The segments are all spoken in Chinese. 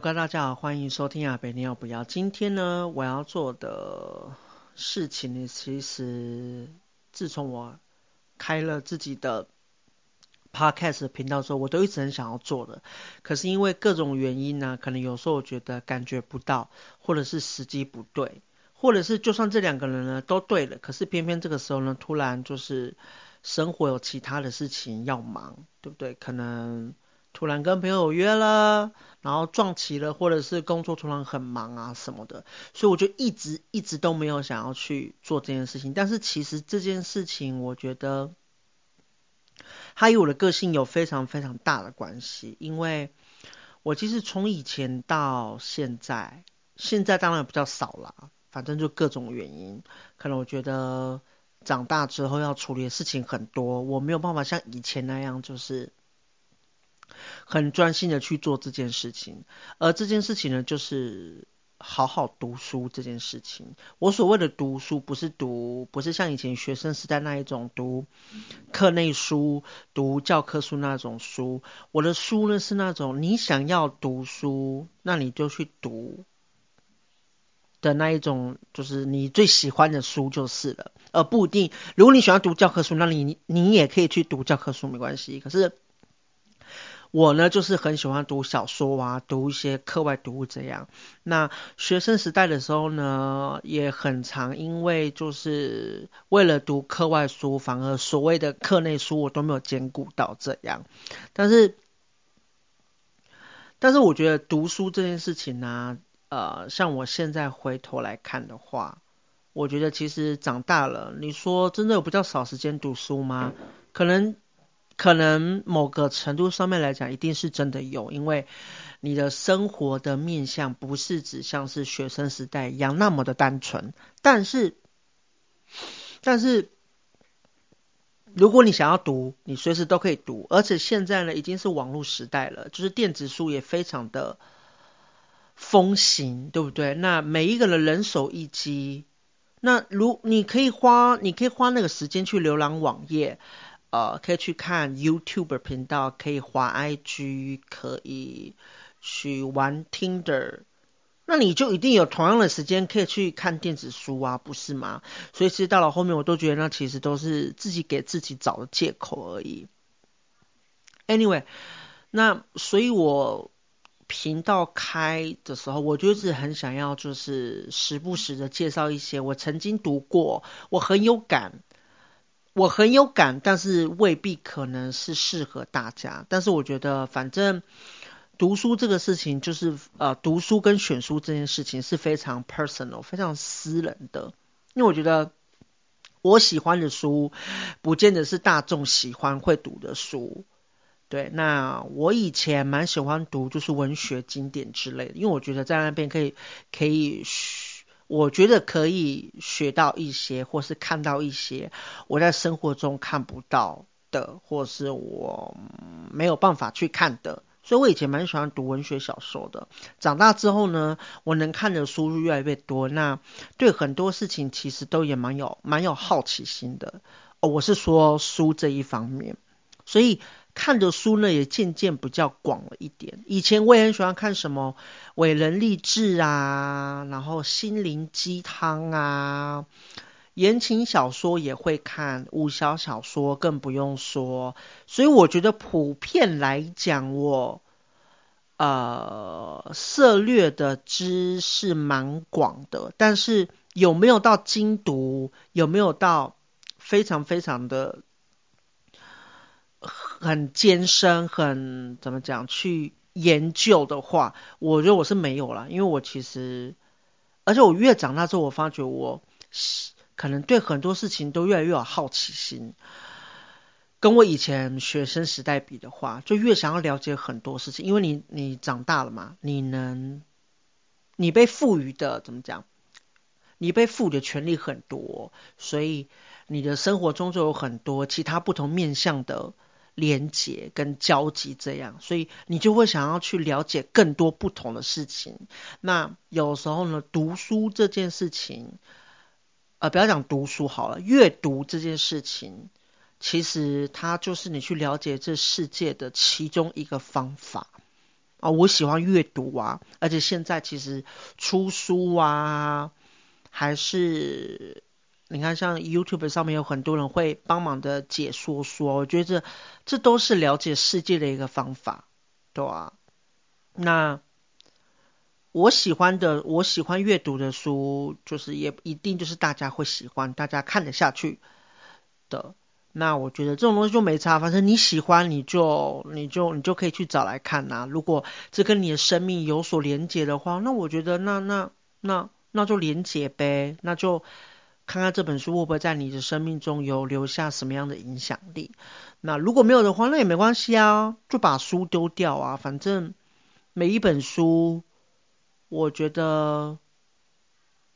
各位大家好，欢迎收听阿北，你要不要？今天呢，我要做的事情呢，其实自从我开了自己的 podcast 频道之后，我都一直很想要做的。可是因为各种原因呢，可能有时候我觉得感觉不到，或者是时机不对，或者是就算这两个人呢都对了，可是偏偏这个时候呢，突然就是生活有其他的事情要忙，对不对？可能。突然跟朋友约了，然后撞期了，或者是工作突然很忙啊什么的，所以我就一直一直都没有想要去做这件事情。但是其实这件事情，我觉得它与我的个性有非常非常大的关系，因为我其实从以前到现在，现在当然比较少了，反正就各种原因，可能我觉得长大之后要处理的事情很多，我没有办法像以前那样就是。很专心的去做这件事情，而这件事情呢，就是好好读书这件事情。我所谓的读书，不是读，不是像以前学生时代那一种读课内书、读教科书那种书。我的书呢，是那种你想要读书，那你就去读的那一种，就是你最喜欢的书就是了，而不一定。如果你喜欢读教科书，那你你也可以去读教科书，没关系。可是。我呢，就是很喜欢读小说啊，读一些课外读物这样。那学生时代的时候呢，也很常因为就是为了读课外书，反而所谓的课内书我都没有兼顾到这样。但是，但是我觉得读书这件事情呢，呃，像我现在回头来看的话，我觉得其实长大了，你说真的有比较少时间读书吗？可能。可能某个程度上面来讲，一定是真的有，因为你的生活的面向不是指像是学生时代一样那么的单纯。但是，但是，如果你想要读，你随时都可以读，而且现在呢，已经是网络时代了，就是电子书也非常的风行，对不对？那每一个人人手一机，那如你可以花，你可以花那个时间去浏览网页。呃，可以去看 YouTube 频道，可以滑 IG，可以去玩 Tinder，那你就一定有同样的时间可以去看电子书啊，不是吗？所以其实到了后面，我都觉得那其实都是自己给自己找的借口而已。Anyway，那所以我频道开的时候，我就是很想要，就是时不时的介绍一些我曾经读过，我很有感。我很有感，但是未必可能是适合大家。但是我觉得，反正读书这个事情，就是呃，读书跟选书这件事情是非常 personal、非常私人的。因为我觉得我喜欢的书，不见得是大众喜欢会读的书。对，那我以前蛮喜欢读就是文学经典之类的，因为我觉得在那边可以可以。我觉得可以学到一些，或是看到一些我在生活中看不到的，或是我没有办法去看的。所以我以前蛮喜欢读文学小说的。长大之后呢，我能看的书越来越多，那对很多事情其实都也蛮有蛮有好奇心的。哦，我是说书这一方面，所以。看的书呢也渐渐比较广了一点。以前我也很喜欢看什么伟人励志啊，然后心灵鸡汤啊，言情小说也会看，武侠小说更不用说。所以我觉得普遍来讲，我呃涉猎的知识蛮广的。但是有没有到精读？有没有到非常非常的？很艰深，很怎么讲？去研究的话，我觉得我是没有啦，因为我其实，而且我越长大之后，我发觉我可能对很多事情都越来越有好奇心。跟我以前学生时代比的话，就越想要了解很多事情，因为你你长大了嘛，你能，你被赋予的怎么讲？你被赋予的权利很多，所以你的生活中就有很多其他不同面向的。连结跟交集这样，所以你就会想要去了解更多不同的事情。那有时候呢，读书这件事情，呃，不要讲读书好了，阅读这件事情，其实它就是你去了解这世界的其中一个方法。啊，我喜欢阅读啊，而且现在其实出书啊，还是你看像 YouTube 上面有很多人会帮忙的解说说，我觉得这这都是了解世界的一个方法，对啊。那我喜欢的，我喜欢阅读的书，就是也一定就是大家会喜欢，大家看得下去的。那我觉得这种东西就没差，反正你喜欢你就你就你就可以去找来看呐、如果这跟你的生命有所连结的话，那我觉得那那那那就连结呗，那就看看这本书会不会在你的生命中有留下什么样的影响力。那如果没有的话，那也没关系啊，就把书丢掉啊。反正每一本书，我觉得。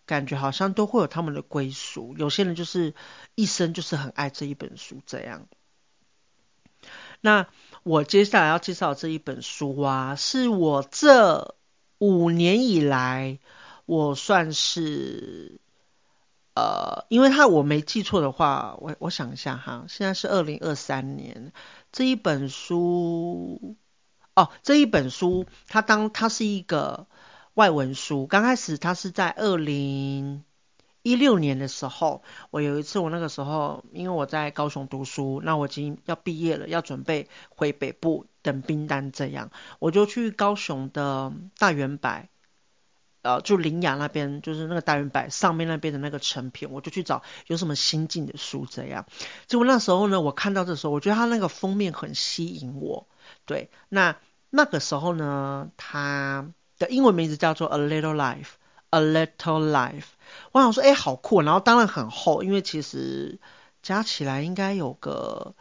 感觉好像都会有他们的归属，有些人就是一生就是很爱这一本书这样。那我接下来要介绍这一本书啊，是我这五年以来，我算是呃，因为他我没记错的话，我我想一下哈，现在是二零二三年，这一本书哦，这一本书它当它是一个。外文书刚开始，它是在二零一六年的时候。我有一次，我那个时候因为我在高雄读书，那我已经要毕业了，要准备回北部等兵单，这样我就去高雄的大远百，呃，就林雅那边，就是那个大远百上面那边的那个成品，我就去找有什么新进的书这样。结果那时候呢，我看到的时候，我觉得它那个封面很吸引我。对，那那个时候呢，它。的英文名字叫做 A Little Life，A Little Life。我想说，哎、好酷，然后当然很厚，因为其实加起来应该有个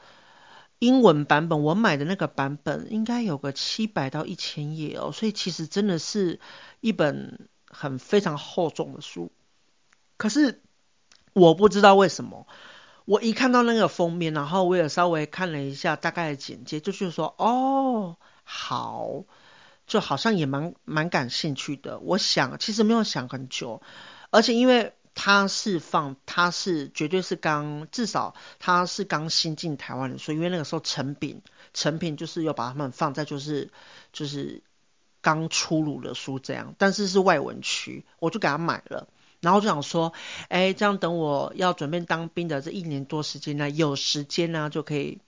英文版本，我买的那个版本应该有个七百到一千页哦，所以其实真的是一本很非常厚重的书。可是我不知道为什么，我一看到那个封面，然后我也稍微看了一下大概的简介，就是说，哦，好。就好像也蛮蛮感兴趣的，我想其实没有想很久，而且因为他是放，他是绝对是刚，至少他是刚新进台湾的，所以因为那个时候成品成品就是要把他们放在就是就是刚出炉的书这样，但是是外文区，我就给他买了，然后就想说，哎，这样等我要准备当兵的这一年多时间呢，有时间呢就可以。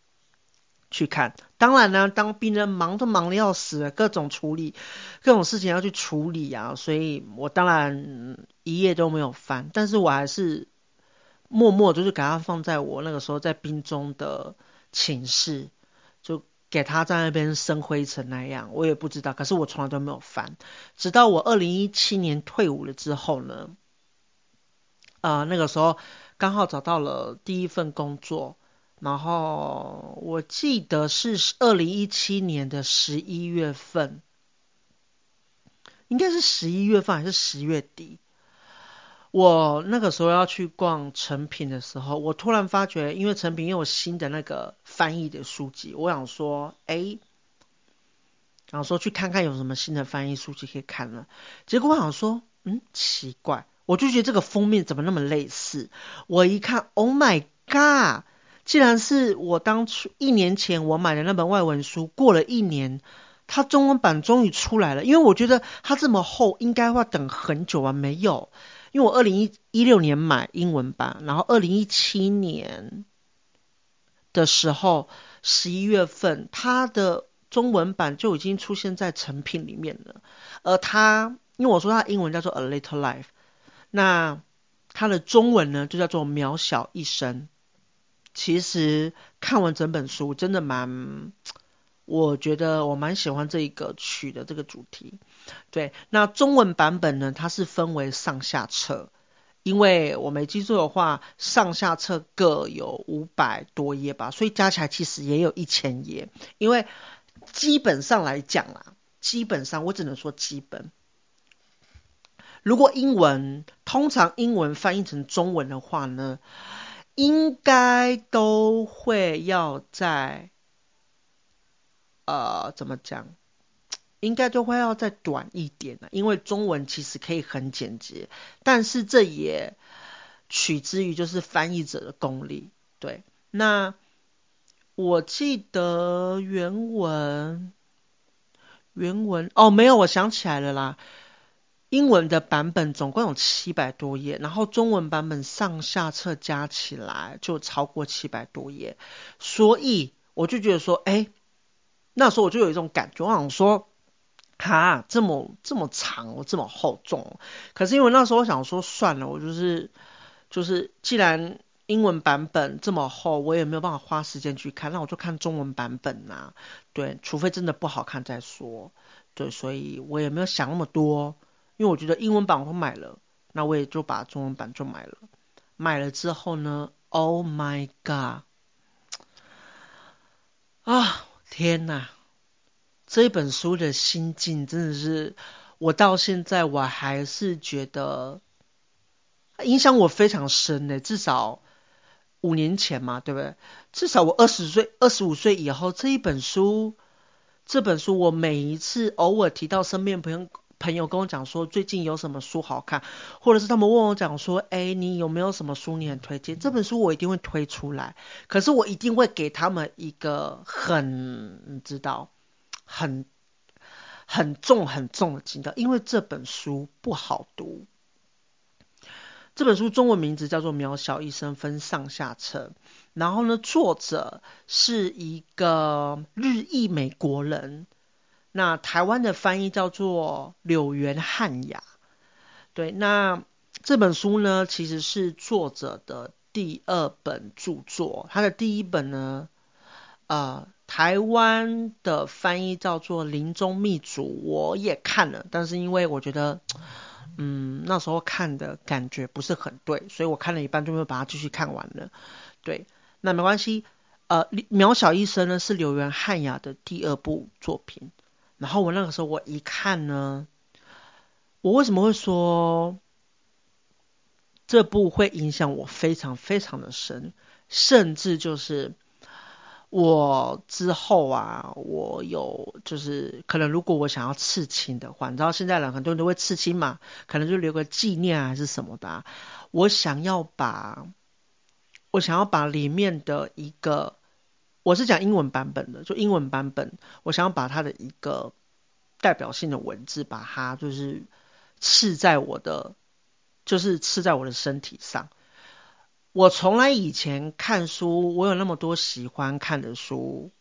去看，当然呢，当兵人忙都忙得要死了，各种处理，各种事情要去处理啊，所以我当然一页都没有翻，但是我还是默默就是给他放在我那个时候在兵中的寝室，就给他在那边生灰尘那样，我也不知道，可是我从来都没有翻，直到我二零一七年退伍了之后呢，呃，那个时候刚好找到了第一份工作。然后我记得是二零一七年的十一月份，应该是十一月份还是十月底。我那个时候要去逛诚品的时候，我突然发觉，因为诚品又有新的那个翻译的书籍，我想说，哎，然后说去看看有什么新的翻译书籍可以看了。结果我想说，嗯，奇怪，我就觉得这个封面怎么那么类似？我一看，Oh my God！既然是我当初一年前我买的那本外文书，过了一年，它中文版终于出来了。因为我觉得它这么厚，应该会等很久啊。没有，因为我二零一一六年买英文版，然后二零一七年的时候十一月份，它的中文版就已经出现在成品里面了。而它，因为我说它英文叫做 A Little Life，那它的中文呢就叫做渺小一生。其实看完整本书，真的蛮，我觉得我蛮喜欢这一个曲的这个主题。对，那中文版本呢，它是分为上下册，因为我没记错的话，上下册各有五百多页吧，所以加起来其实也有一千页。因为基本上来讲啊，基本上我只能说基本，如果英文，通常英文翻译成中文的话呢，应该都会要在，呃，怎么讲？应该都会要再短一点的，因为中文其实可以很简洁，但是这也取之于就是翻译者的功力。对，那我记得原文原文哦，没有，我想起来了啦。英文的版本总共有七百多页，然后中文版本上下册加起来就超过七百多页，所以我就觉得说，哎，那时候我就有一种感觉，我想说，哈，这么这么长，这么厚重。可是因为那时候我想说，算了，我就是就是，既然英文版本这么厚，我也没有办法花时间去看，那我就看中文版本呐、啊。对，除非真的不好看再说。对，所以我也没有想那么多。因为我觉得英文版我都买了，那我也就把中文版就买了。买了之后呢，Oh my god！啊，天呐！这本书的心境真的是，我到现在我还是觉得影响我非常深呢。至少五年前嘛，对不对？至少我二十岁、二十五岁以后，这一本书，这本书我每一次偶尔提到身边朋友。朋友跟我讲说，最近有什么书好看，或者是他们问我讲说，哎，你有没有什么书你很推荐？这本书我一定会推出来，可是我一定会给他们一个很，你知道，很很重很重的警告，因为这本书不好读。这本书中文名字叫做《渺小一生》，分上下册。然后呢，作者是一个日裔美国人。那台湾的翻译叫做柳原汉雅，对，那这本书呢，其实是作者的第二本著作，他的第一本呢，呃，台湾的翻译叫做《临终密嘱》，我也看了，但是因为我觉得，嗯，那时候看的感觉不是很对，所以我看了一半就没有把它继续看完了，对，那没关系，呃，渺小一生呢是柳原汉雅的第二部作品。然后我那个时候我一看呢，我为什么会说这部会影响我非常非常的深，甚至就是我之后啊，我有就是可能如果我想要刺青的话，你知道现在人很多人都会刺青嘛，可能就留个纪念还是什么的，我想要把我想要把里面的一个。我是讲英文版本的，就英文版本，我想要把它的一个代表性的文字，把它就是刺在我的，就是刺在我的身体上。我从来以前看书，我有那么多喜欢看的书，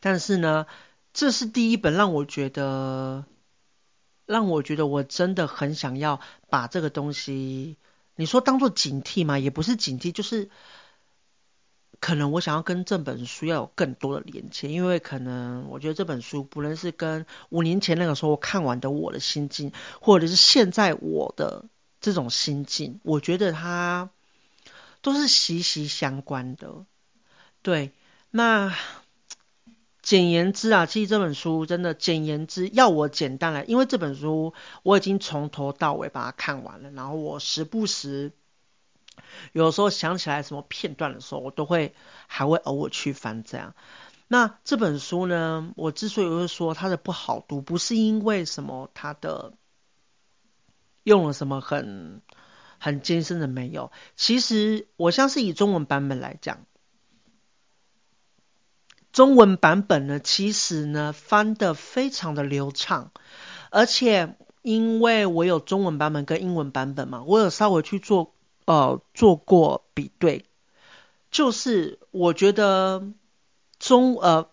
但是呢，这是第一本让我觉得，让我觉得我真的很想要把这个东西，你说当做警惕吗？也不是警惕，就是。可能我想要跟这本书要有更多的连接，因为可能我觉得这本书不论是跟五年前那个时候看完的我的心境，或者是现在我的这种心境，我觉得它都是息息相关的。对，那简言之啊，其实这本书真的简言之，要我简单来，因为这本书我已经从头到尾把它看完了，然后我时不时。有时候想起来什么片段的时候，我都会还会偶尔去翻这样。那这本书呢，我之所以会说它的不好读，不是因为什么它的用了什么很很艰深的没有。其实我像是以中文版本来讲，中文版本呢，其实呢翻得非常的流畅，而且因为我有中文版本跟英文版本嘛，我有稍微去做。呃，做过比对，就是我觉得中呃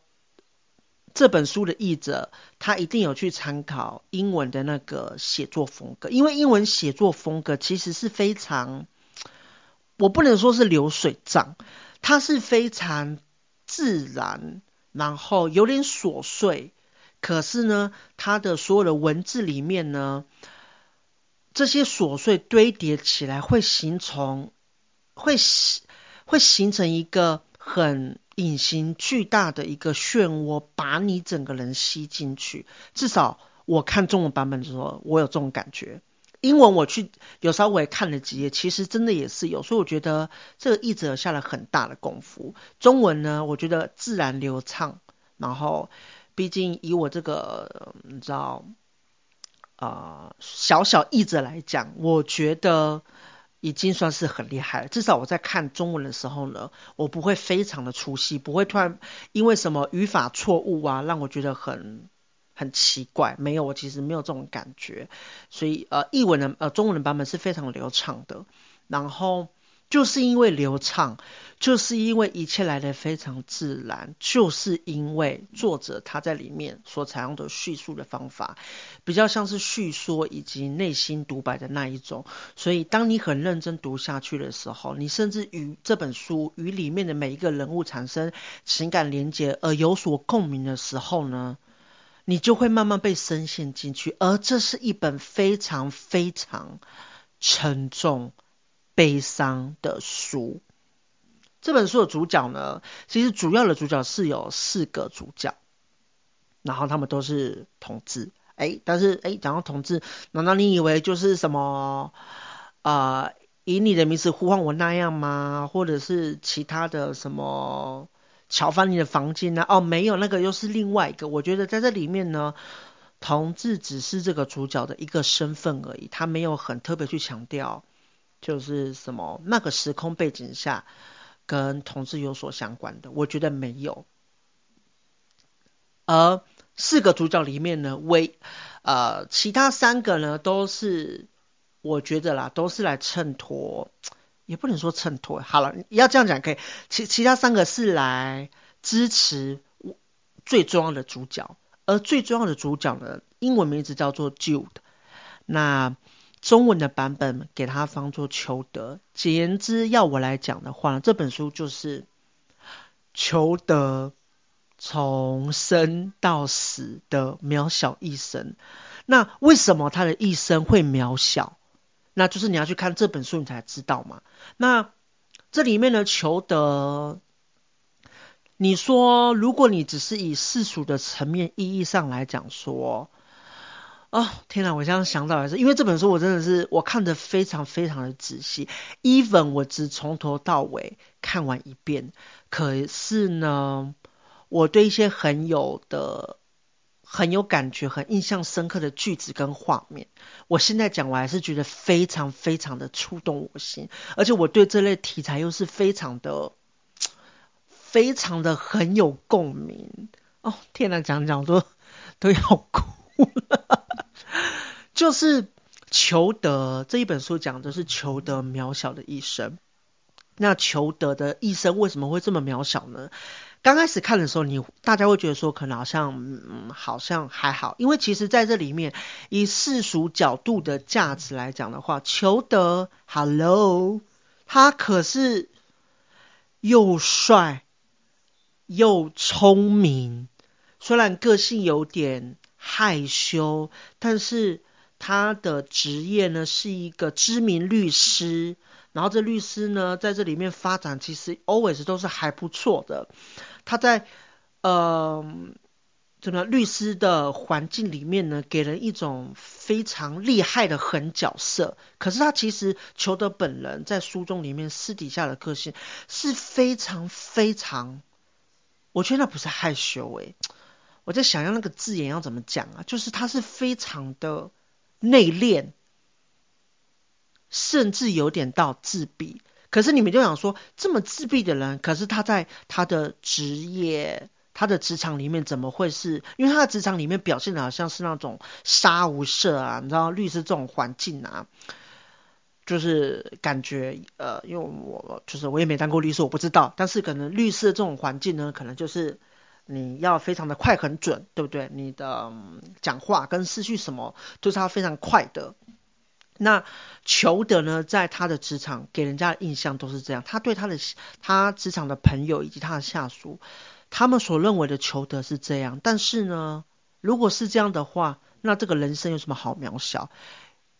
这本书的译者他一定有去参考英文的那个写作风格，因为英文写作风格其实是非常，我不能说是流水账，它是非常自然，然后有点琐碎，可是呢，它的所有的文字里面呢。这些琐碎堆叠起来，会形成，会会形成一个很隐形巨大的一个漩涡，把你整个人吸进去。至少我看中文版本的时候，我有这种感觉。英文我去有时候我也看了几页，其实真的也是有，所以我觉得这个译者下了很大的功夫。中文呢，我觉得自然流畅，然后毕竟以我这个你知道。啊、小小译者来讲，我觉得已经算是很厉害了。至少我在看中文的时候呢，我不会非常的出戏，不会突然因为什么语法错误啊，让我觉得很很奇怪，没有，我其实没有这种感觉。所以呃，译文的呃中文的版本是非常流畅的，然后。就是因为流畅，就是因为一切来得非常自然，就是因为作者他在里面所采用的叙述的方法，比较像是叙说以及内心独白的那一种，所以当你很认真读下去的时候，你甚至与这本书与里面的每一个人物产生情感连接而有所共鸣的时候呢，你就会慢慢被深陷进去，而这是一本非常非常沉重。悲伤的书，这本书的主角呢，其实主要的主角是有四个主角，然后他们都是同志，哎，但是哎，讲到同志，难道你以为就是什么啊、以你的名字呼唤我那样吗？或者是其他的什么乔翻你的房间呢？哦，没有，那个又是另外一个。我觉得在这里面呢，同志只是这个主角的一个身份而已，他没有很特别去强调。就是什么那个时空背景下跟同志有所相关的，我觉得没有。而四个主角里面呢，唯呃其他三个呢都是我觉得啦，都是来衬托，也不能说衬托。好了，要这样讲可以。其其他三个是来支持最重要的主角，而最重要的主角呢，英文名字叫做 Jude。那中文的版本给他放作求德。简言之，要我来讲的话，这本书就是求德从生到死的渺小一生。那为什么他的一生会渺小？那就是你要去看这本书，你才知道嘛。那这里面的求德，你说，如果你只是以世俗的层面意义上来讲说。哦，天哪！我现在想到还是因为这本书，我真的是我看得非常非常的仔细，even 我只从头到尾看完一遍。可是呢，我对一些很有的、很有感觉、很印象深刻的句子跟画面，我现在讲，我还是觉得非常非常的触动我心，而且我对这类题材又是非常的、非常的很有共鸣。哦，天哪，讲讲都都要哭了。就是裘德这一本书讲的是裘德渺小的一生。那裘德的一生为什么会这么渺小呢？刚开始看的时候，你大家会觉得说，可能好像嗯，好像还好，因为其实在这里面，以世俗角度的价值来讲的话，裘德，Hello，他可是又帅又聪明，虽然个性有点害羞，但是。他的职业呢是一个知名律师，然后这律师呢在这里面发展其实 always 都是还不错的。他在呃这个律师的环境里面呢，给人一种非常厉害的狠角色。可是他其实裘德本人在书中里面私底下的个性是非常非常，我觉得那不是害羞诶、我在想要那个字眼要怎么讲啊？就是他是非常的。内敛，甚至有点到自闭。可是你们就想说，这么自闭的人，可是他在他的职业、他的职场里面，怎么会是？因为他的职场里面表现的好像是那种杀无赦啊，你知道律师这种环境啊，就是感觉呃，因为我就是我也没当过律师，我不知道。但是可能律师的这种环境呢，可能就是。你要非常的快很准，对不对？你的讲话跟思绪什么都是要非常快的。那裘德呢，在他的职场给人家的印象都是这样。他对他的他职场的朋友以及他的下属，他们所认为的裘德是这样。但是呢，如果是这样的话，那这个人生有什么好渺小？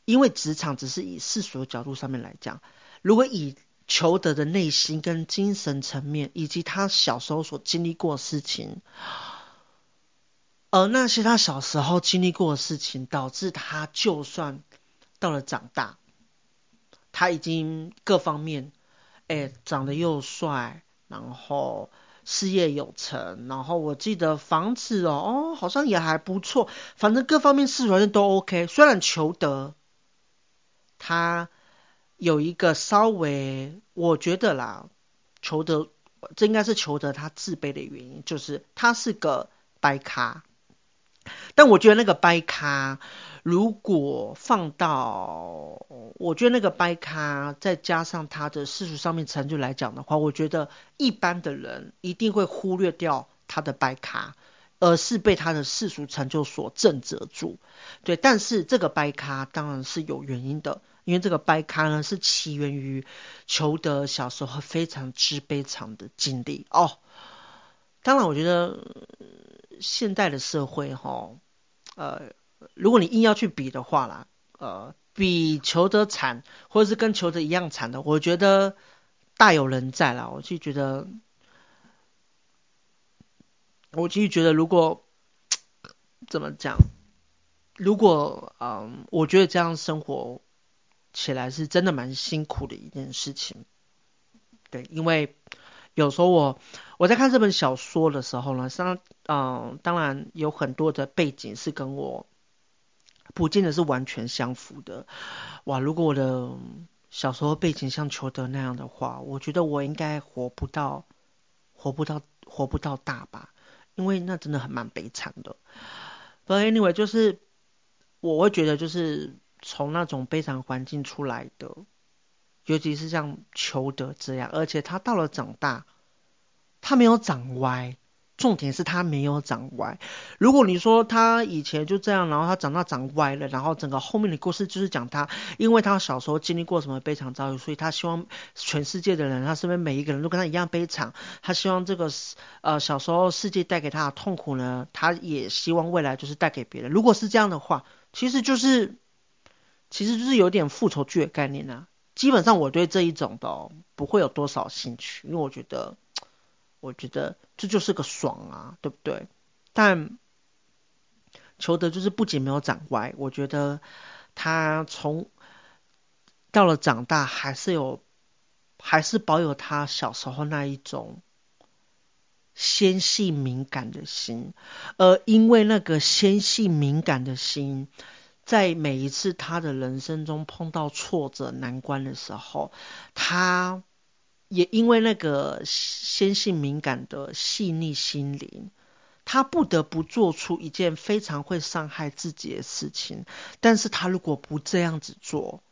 因为职场只是以世俗的角度上面来讲，如果以裘德的内心跟精神层面，以及他小时候所经历过的事情，而那些他小时候经历过的事情，导致他就算到了长大，他已经各方面，哎、欸，长得又帅，然后事业有成，然后我记得房子哦，哦，好像也还不错，反正各方面事实都 OK。虽然裘德他。有一个稍微，我觉得啦，裘德，这应该是裘德他自卑的原因，就是他是个白咖。但我觉得那个掰咖，如果放到，我觉得那个掰咖再加上他的世俗上面成就来讲的话，我觉得一般的人一定会忽略掉他的掰咖，而是被他的世俗成就所震慑住。对，但是这个掰咖当然是有原因的，因为这个掰咖呢是起源于裘德小时候非常之悲惨的经历哦。当然，我觉得现代的社会哈，呃，如果你硬要去比的话啦，呃，比裘德惨，或者是跟裘德一样惨的，我觉得大有人在啦。我就觉得，我其实觉得，如果怎么讲，如果嗯、我觉得这样生活起来是真的蛮辛苦的一件事情。对，因为。有时候我我在看这本小说的时候呢，当嗯，当然有很多的背景是跟我不见得是完全相符的。哇，如果我的小时候背景像裘德那样的话，我觉得我应该活不到活不到活不到大吧，因为那真的很蛮悲惨的。But anyway，就是我会觉得就是从那种悲惨环境出来的。尤其是像裘德这样，而且他到了长大，他没有长歪。重点是他没有长歪。如果你说他以前就这样，然后他长大长歪了，然后整个后面的故事就是讲他，因为他小时候经历过什么悲惨遭遇，所以他希望全世界的人，他身边每一个人都跟他一样悲惨。他希望这个呃小时候世界带给他的痛苦呢，他也希望未来就是带给别人。如果是这样的话，其实就是其实就是有点复仇剧的概念啊。基本上我对这一种的、不会有多少兴趣，因为我觉得，我觉得这就是个爽啊，对不对？但裘德就是不仅没有长歪，我觉得他从到了长大还是有，还是保有他小时候那一种纤细敏感的心，而因为那个纤细敏感的心。在每一次他的人生中碰到挫折难关的时候，他也因为那个纤细敏感的细腻心灵，他不得不做出一件非常会伤害自己的事情。但是他如果不这样子做，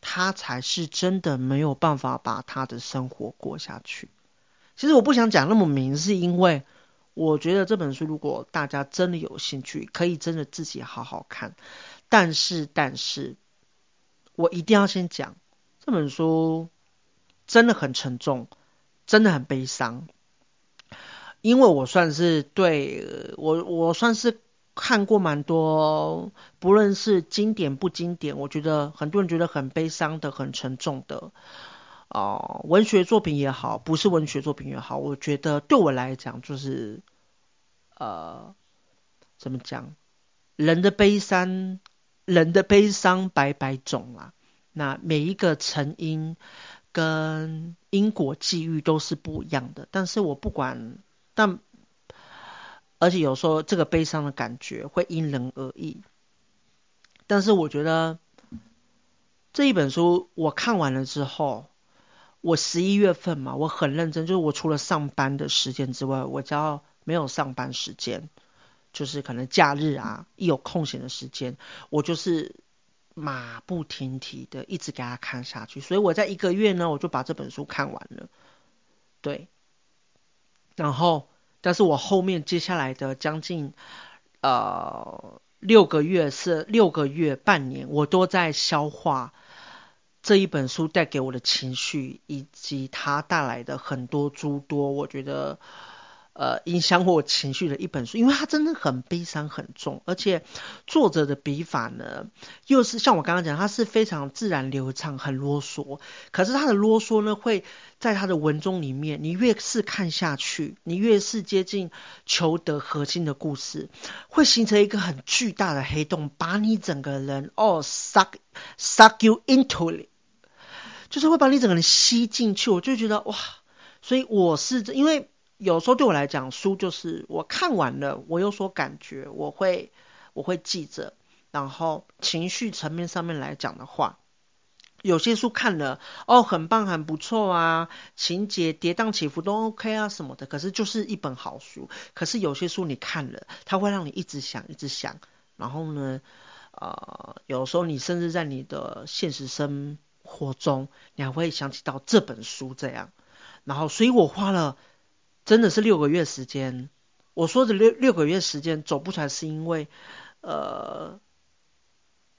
他才是真的没有办法把他的生活过下去。其实我不想讲那么明，是因为。我觉得这本书，如果大家真的有兴趣，可以真的自己好好看。但是，但是，我一定要先讲，这本书真的很沉重，真的很悲伤。因为我算是对我，我算是看过蛮多，不论是经典不经典，我觉得很多人觉得很悲伤的、很沉重的。哦，文学作品也好，不是文学作品也好，我觉得对我来讲就是，呃，怎么讲？人的悲伤，人的悲伤百百种啦。那每一个成因跟因果际遇都是不一样的。但是我不管，但而且有时候这个悲伤的感觉会因人而异。但是我觉得这一本书我看完了之后。我十一月份嘛，我很认真，就是我除了上班的时间之外，我只要没有上班时间，就是可能假日啊，一有空闲的时间，我就是马不停蹄的一直给他看下去。所以我在一个月呢，我就把这本书看完了。对，然后，但是我后面接下来的将近呃六个月是六个月半年，我都在消化。这一本书带给我的情绪，以及它带来的很多诸多，我觉得，呃，影响我情绪的一本书，因为它真的很悲伤很重，而且作者的笔法呢，又是像我刚刚讲，他是非常自然流畅，很啰嗦。可是他的啰嗦呢，会在他的文中里面，你越是看下去，你越是接近求得核心的故事，会形成一个很巨大的黑洞，把你整个人哦，suck suck you into it。就是会把你整个人吸进去，我就觉得哇，所以我是因为有时候对我来讲，书就是我看完了，我有所感觉，我会我会记着，然后情绪层面上面来讲的话，有些书看了哦，很棒，很不错啊，情节跌宕起伏都 OK 啊什么的。可是就是一本好书。可是有些书你看了，它会让你一直想，一直想。然后呢，呃，有时候你甚至在你的现实生活中，你还会想起到这本书这样。然后，所以我花了真的是六个月时间。我说的六六个月时间走不出来，是因为呃。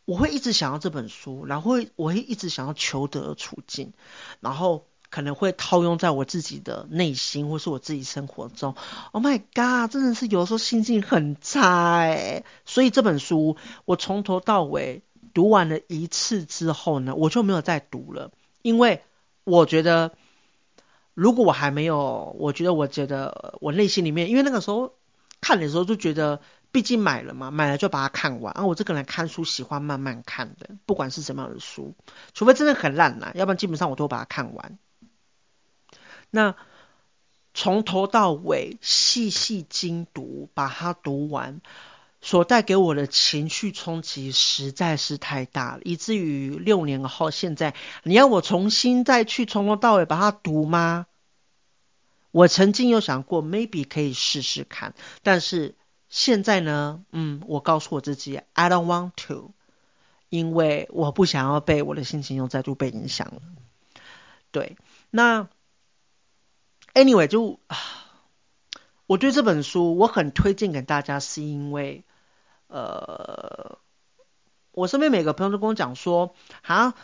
我会一直想要这本书，然后我会一直想要求得的处境，然后可能会套用在我自己的内心或是我自己生活中。Oh my god，真的是有的时候心境很差哎，所以这本书我从头到尾读完了一次之后呢，我就没有再读了，因为我觉得如果我还没有，我觉得我觉得我内心里面，因为那个时候看的时候就觉得。毕竟买了嘛，买了就把它看完。啊，我这个人看书喜欢慢慢看的，不管是什么样的书，除非真的很烂啦，要不然基本上我都把它看完。那从头到尾细细精读，把它读完，所带给我的情绪冲击实在是太大了，以至于六年后现在，你要我重新再去从头到尾把它读吗？我曾经有想过，maybe 可以试试看，但是。现在呢，嗯，我告诉我自己，I don't want to，因为我不想要被我的心情又再度被影响了。对，那 anyway 就，我对这本书我很推荐给大家，是因为呃，我身边每个朋友都跟我讲说，啊。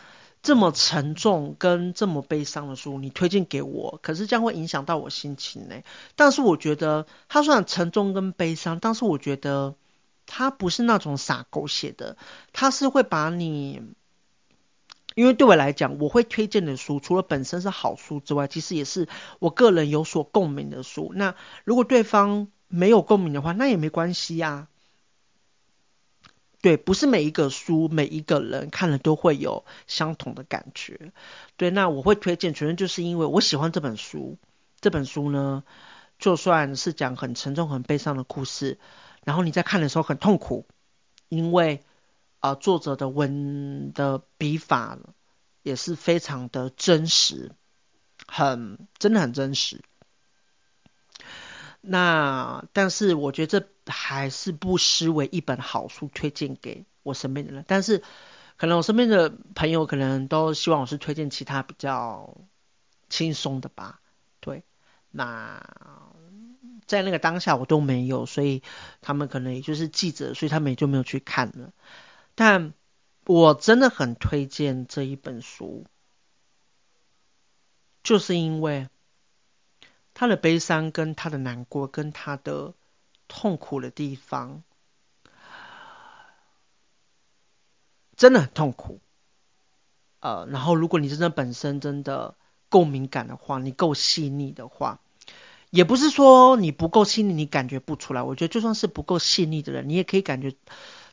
这么沉重跟这么悲伤的书，你推荐给我，可是这样会影响到我心情呢。但是我觉得它虽然沉重跟悲伤，但是我觉得它不是那种傻狗血的，它是会把你，因为对我来讲，我会推荐的书，除了本身是好书之外，其实也是我个人有所共鸣的书。那如果对方没有共鸣的话，那也没关系呀。对，不是每一个书，每一个人看了都会有相同的感觉。对，那我会推荐，纯粹就是因为我喜欢这本书。这本书呢，就算是讲很沉重、很悲伤的故事，然后你在看的时候很痛苦，因为啊、作者的文的笔法也是非常的真实，很真的很真实。那但是我觉得这还是不失为一本好书，推荐给我身边的人。但是可能我身边的朋友可能都希望我是推荐其他比较轻松的吧。对，那在那个当下我都没有，所以他们可能也就是记者，所以他们也就没有去看了。但我真的很推荐这一本书，就是因为。他的悲伤，跟他的难过，跟他的痛苦的地方，真的很痛苦。呃，然后如果你真的本身真的够敏感的话，你够细腻的话，也不是说你不够细腻，你感觉不出来。我觉得就算是不够细腻的人，你也可以感觉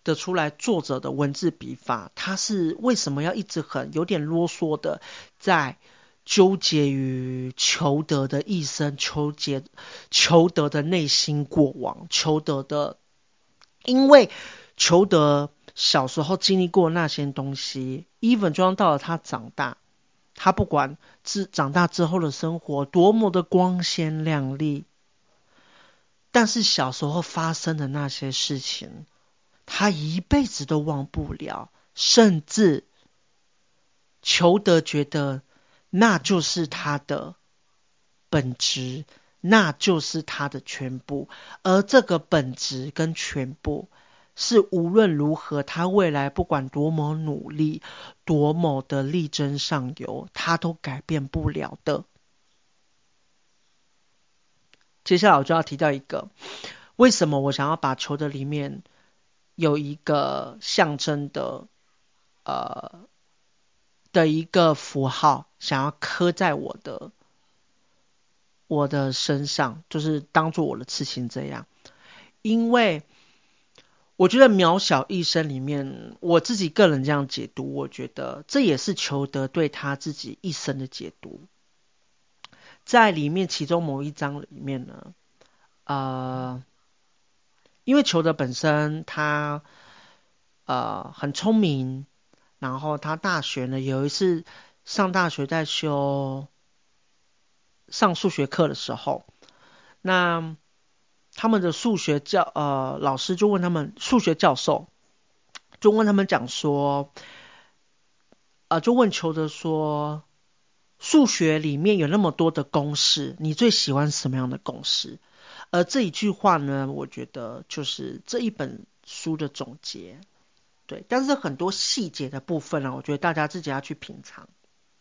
得出来作者的文字笔法，他是为什么要一直很有点啰嗦的在。纠结于裘德的一生，纠结裘德的内心过往，裘德的，因为裘德小时候经历过那些东西，even 就算到了他长大，他不管是长大之后的生活多么的光鲜亮丽，但是小时候发生的那些事情，他一辈子都忘不了，甚至裘德觉得。那就是他的本质，那就是他的全部，而这个本质跟全部，是无论如何，他未来不管多么努力，多么的力争上游，他都改变不了的。接下来我就要提到一个，为什么我想要把球的里面有一个象征的，呃。的一个符号，想要刻在我的我的身上，就是当做我的刺青这样。因为我觉得渺小一生里面，我自己个人这样解读，我觉得这也是裘德对他自己一生的解读。在里面其中某一章里面呢，呃，因为裘德本身他呃很聪明。然后他大学呢，有一次上大学在修上数学课的时候，那他们的数学教呃老师就问他们数学教授就问他们讲说，呃就问求德说，数学里面有那么多的公式，你最喜欢什么样的公式？而这一句话呢，我觉得就是这一本书的总结。对，但是很多细节的部分呢，我觉得大家自己要去品尝。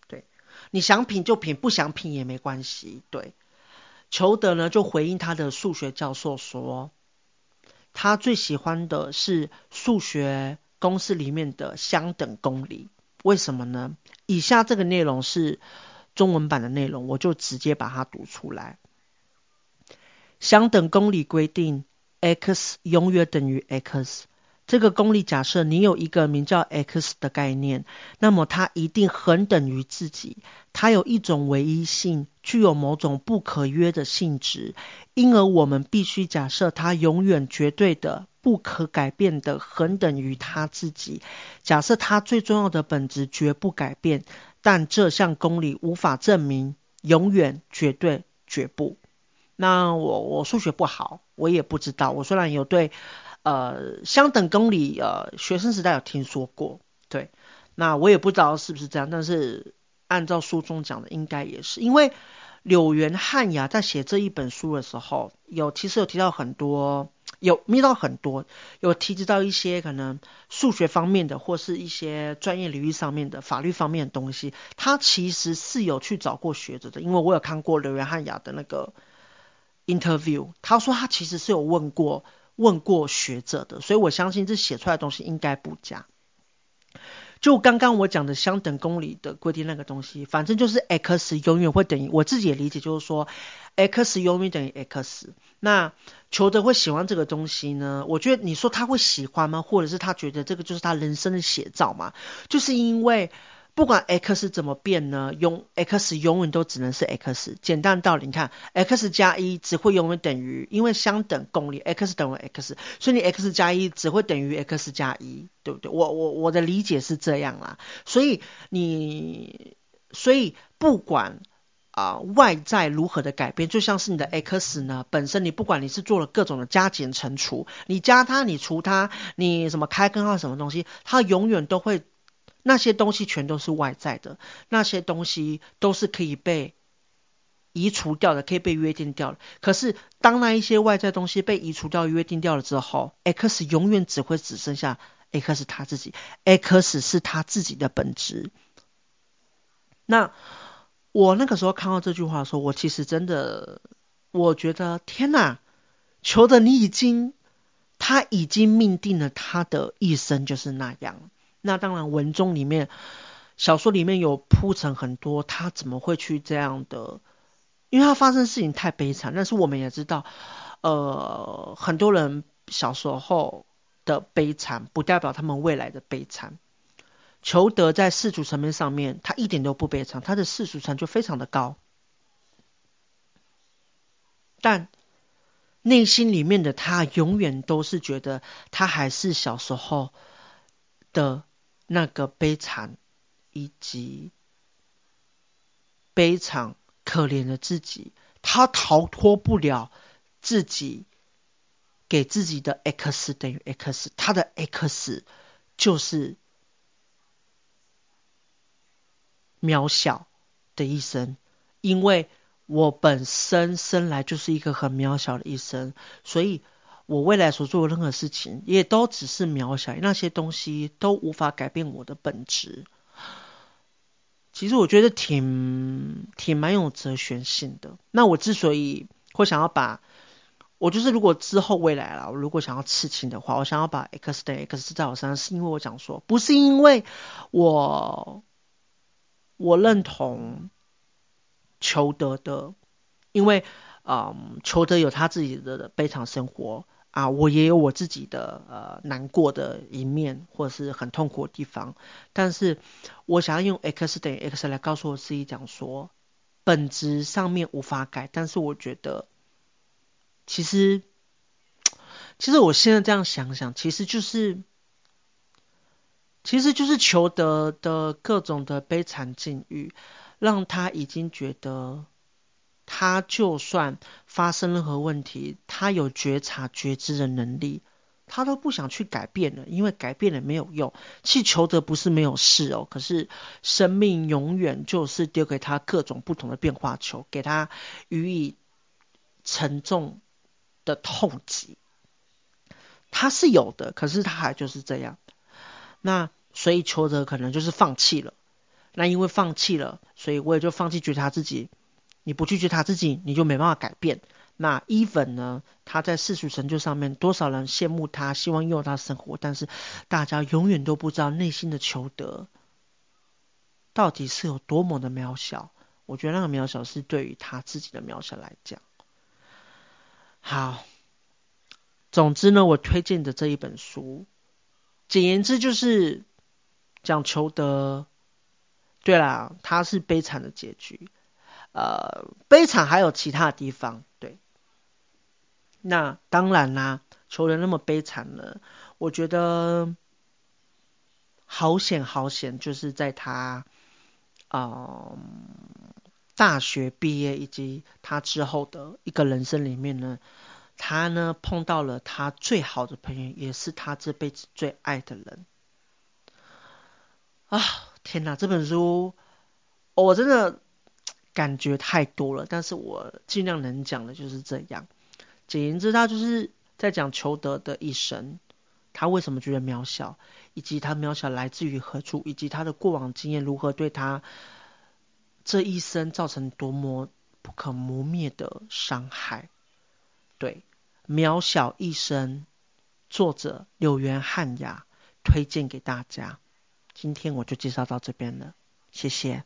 对，你想品就品，不想品也没关系。对，裘德呢就回应他的数学教授说，他最喜欢的是数学公式里面的相等公理。为什么呢？以下这个内容是中文版的内容，我就直接把它读出来。相等公理规定，x 永远等于 x。这个公理假设你有一个名叫 x 的概念，那么它一定恒等于自己。它有一种唯一性，具有某种不可约的性质，因而我们必须假设它永远绝对的、不可改变的恒等于它自己。假设它最重要的本质绝不改变，但这项公理无法证明永远、绝对、绝不。那我我数学不好，我也不知道。我虽然有对。呃，相等公理，呃，学生时代有听说过，对，那我也不知道是不是这样，但是按照书中讲的，应该也是，因为柳原汉雅在写这一本书的时候，有其实有提到很多，有密到很多，有提及到一些可能数学方面的，或是一些专业领域上面的法律方面的东西，他其实是有去找过学者的，因为我有看过柳原汉雅的那个 interview，他说他其实是有问过。问过学者的，所以我相信这写出来的东西应该不假。就刚刚我讲的相等公理的规定那个东西，反正就是 x 永远会等于，我自己也理解就是说 x 永远等于 x。那裘德会喜欢这个东西呢？我觉得你说他会喜欢吗？或者是他觉得这个就是他人生的写照吗？就是因为。不管 x 怎么变呢，永 x 永远都只能是 x。简单道理，你看 x 加一只会永远等于，因为相等公理，x 等于 x，所以你 x 加一只会等于 x 加一，对不对？我我我的理解是这样啦。所以你，所以不管啊、外在如何的改变，就像是你的 x 呢本身，你不管你是做了各种的加减乘除，你加它，你除它，你什么开根号什么东西，它永远都会。那些东西全都是外在的，那些东西都是可以被移除掉的，可以被约定掉的。可是当那一些外在东西被移除掉、约定掉了之后，x 永远只会只剩下 x 他自己，x 是他自己的本质。那我那个时候看到这句话的时候，我其实真的，我觉得天哪，裘德你已经，他已经命定了他的一生就是那样。那当然，文中里面、小说里面有铺陈很多，他怎么会去这样的？因为他发生事情太悲惨。但是我们也知道，呃，很多人小时候的悲惨，不代表他们未来的悲惨。裘德在世俗层面上面，他一点都不悲惨，他的世俗层就非常的高。但内心里面的他，永远都是觉得他还是小时候的。那个悲惨，以及悲惨可怜的自己，他逃脱不了自己给自己的 x 等于 x，他的 x 就是渺小的一生，因为我本身生来就是一个很渺小的一生，所以。我未来所做的任何事情，也都只是渺小，那些东西都无法改变我的本质。其实我觉得挺挺蛮有哲学性的。那我之所以会想要把，我就是如果之后未来了，我如果想要刺青的话，我想要把 x 等于 x 在我身上，是因为我想说，不是因为我我认同求得的，因为嗯，求得有他自己的悲惨生活。啊，我也有我自己的呃难过的一面，或者是很痛苦的地方。但是我想要用 x 等于 x 来告诉我自己，讲说本质上面无法改。但是我觉得，其实，其实我现在这样想想，其实就是其实就是求得的各种的悲惨境遇，让他已经觉得，他就算发生任何问题，他有觉察觉知的能力，他都不想去改变了，因为改变了没有用。其实裘德不是没有事哦，可是生命永远就是丢给他各种不同的变化球，给他予以沉重的痛击。他是有的，可是他还就是这样。那所以求得可能就是放弃了。那因为放弃了，所以我也就放弃觉察自己。你不拒绝他自己，你就没办法改变。那伊粉呢？他在世俗成就上面，多少人羡慕他，希望拥有他生活，但是大家永远都不知道内心的求得到底是有多么的渺小。我觉得那个渺小是对于他自己的渺小来讲。好，总之呢，我推荐的这一本书。简言之就是讲求得，对啦，他是悲惨的结局，呃，悲惨还有其他地方，对。那当然啦，裘德那么悲惨了，我觉得好险好险，就是在他嗯、大学毕业以及他之后的一个人生里面呢。他呢碰到了他最好的朋友，也是他这辈子最爱的人。啊，天哪！这本书我真的感觉太多了，但是我尽量能讲的就是这样。简言之，他就是在讲裘德的一生，他为什么觉得渺小，以及他渺小来自于何处，以及他的过往经验如何对他这一生造成多么不可磨灭的伤害。对，渺小一生，作者柳原汉雅推荐给大家。今天我就介绍到这边了，谢谢。